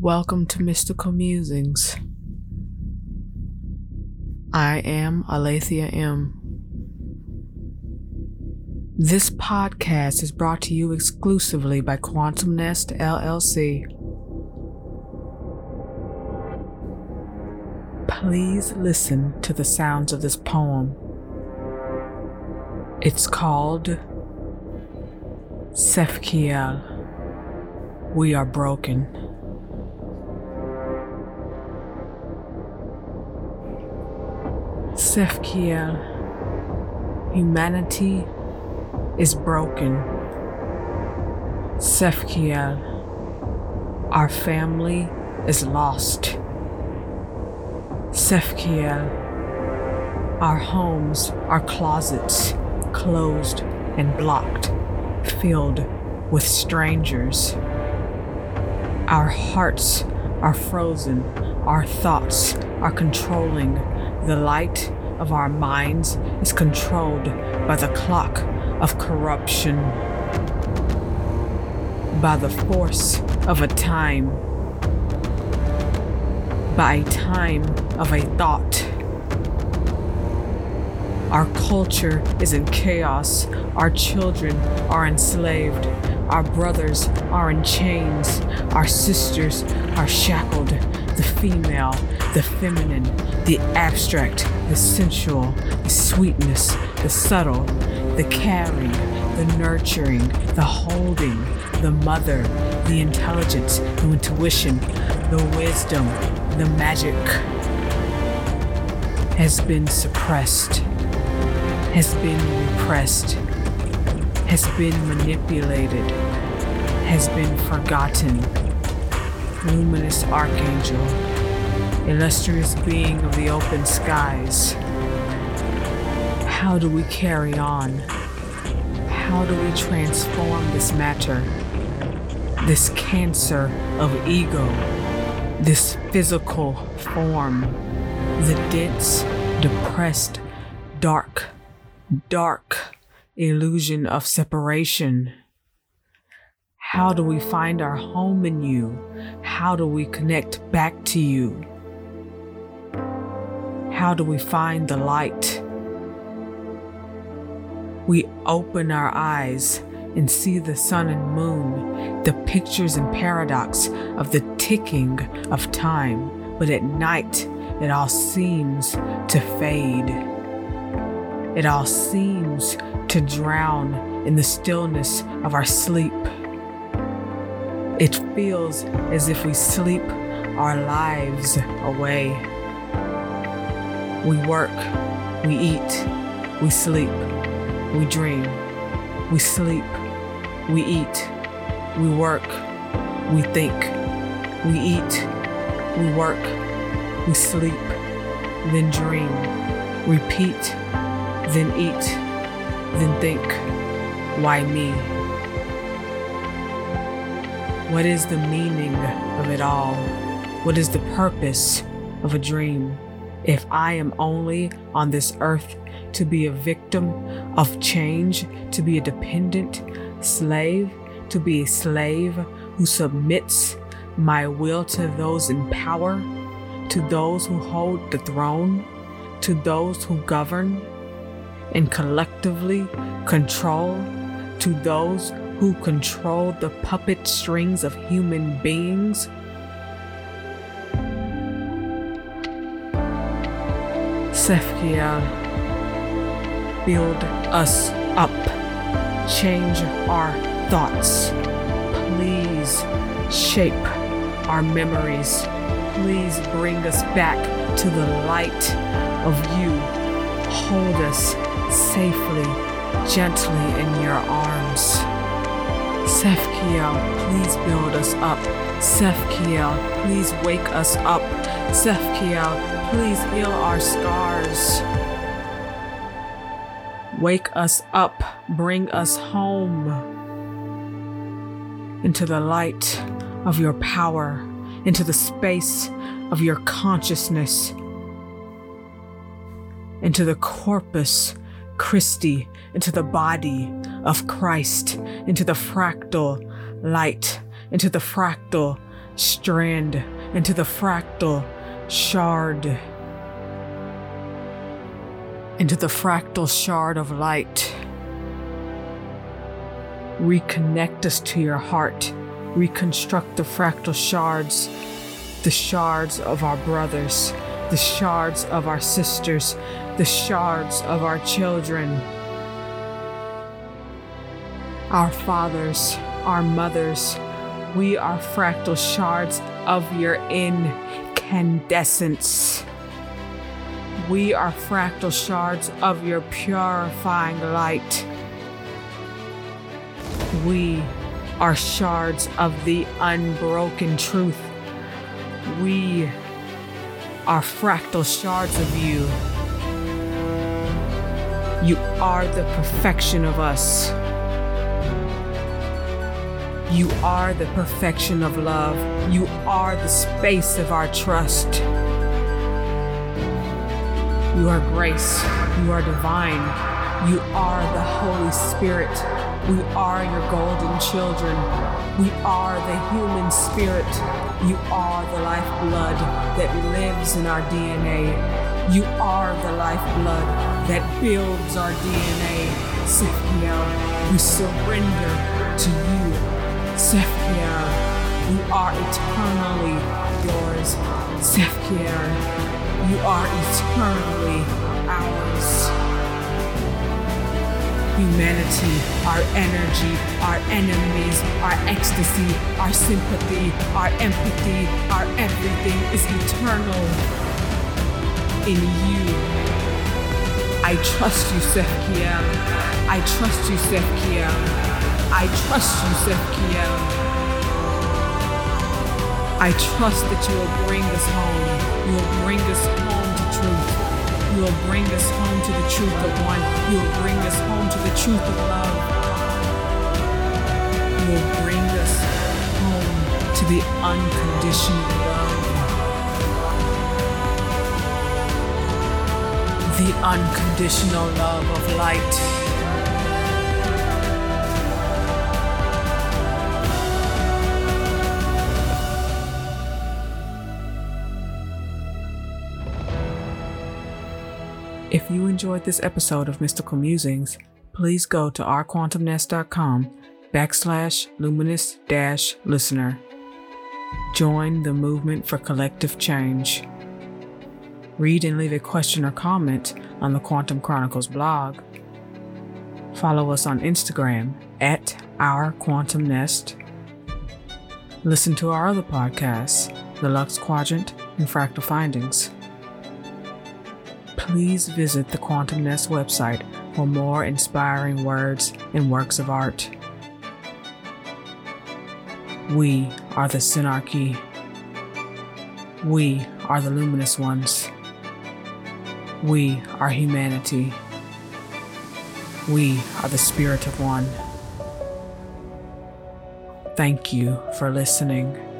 Welcome to Mystical Musings. I am Alethea M. This podcast is brought to you exclusively by Quantum Nest LLC. Please listen to the sounds of this poem. It's called Tsaphkiel. We are broken. Tsaphkiel. Humanity is broken. Tsaphkiel. Our family is lost. Tsaphkiel. Our homes are closets, closed and blocked, filled with strangers. Our hearts are frozen, our thoughts are controlling. The light of our minds is controlled by the clock of corruption, by the force of a time, by time of a thought. Our culture is in chaos. Our children are enslaved. Our brothers are in chains. Our sisters are shackled. The female, the feminine, the abstract, the sensual, the sweetness, the subtle, the caring, the nurturing, the holding, the mother, the intelligence, the intuition, the wisdom, the magic has been suppressed, has been repressed, has been manipulated, has been forgotten. Luminous Archangel, illustrious being of the open skies, how do we carry on? How do we transform this matter, this cancer of ego, this physical form, the dense, depressed, dark, dark illusion of separation? How do we find our home in you? How do we connect back to you? How do we find the light? We open our eyes and see the sun and moon, the pictures and paradox of the ticking of time, but at night it all seems to fade. It all seems to drown in the stillness of our sleep. It feels as if we sleep our lives away. We work, we eat, we sleep, we dream, we sleep, we eat, we work, we think, we eat, we work, we sleep, then dream, repeat, then eat, then think. Why me? What is the meaning of it all? What is the purpose of a dream? If I am only on this earth to be a victim of change, to be a dependent slave, to be a slave who submits my will to those in power, to those who hold the throne, to those who govern and collectively control, to those who control the puppet strings of human beings. Tsaphkiel, build us up, change our thoughts. Please shape our memories. Please bring us back to the light of you. Hold us safely, gently in your arms. Tsaphkiel, please build us up. Tsaphkiel, please wake us up. Tsaphkiel, please heal our scars. Wake us up, bring us home into the light of your power, into the space of your consciousness, into the corpus Christi, into the body of Christ, into the fractal light, into the fractal strand into the fractal shard, into the fractal shard of light. Reconnect us to your heart. Reconstruct the fractal shards, the shards of our brothers, the shards of our sisters, the shards of our children, our fathers, our mothers. We are fractal shards of your incandescence. We are fractal shards of your purifying light. We are shards of the unbroken truth. We are fractal shards of you. You are the perfection of us. You are the perfection of love. You are the space of our trust. You are grace. You are divine. You are the Holy Spirit. We are your golden children. We are the human spirit. You are the lifeblood that lives in our DNA. You are the lifeblood that builds our DNA. Tsaphkiel, we surrender to you. Tsaphkiel, you are eternally yours. Tsaphkiel, you are eternally ours humanity, our energy, our enemies, our ecstasy, our sympathy, our empathy, our everything is eternal in you. I trust you, Tsaphkiel. I trust you, Tsaphkiel. I trust you, Tsaphkiel. I trust that you will bring us home. You will bring us home to truth. You will bring us home to the truth of one. You will bring love. Will bring us home to the unconditional love. The unconditional love of light. If you enjoyed this episode of Mystical Musings, please go to ourquantumnest.com backslash luminous dash listener. Join the movement for collective change. Read and leave a question or comment on the Quantum Chronicles blog. Follow us on Instagram at Our Quantum Nest. Listen to our other podcasts, The Lux Quadrant and Fractal Findings please visit the Quantum Nest website for more inspiring words and works of art. We are the Synarchy. We are the luminous ones. We are humanity. We are the spirit of one. Thank you for listening.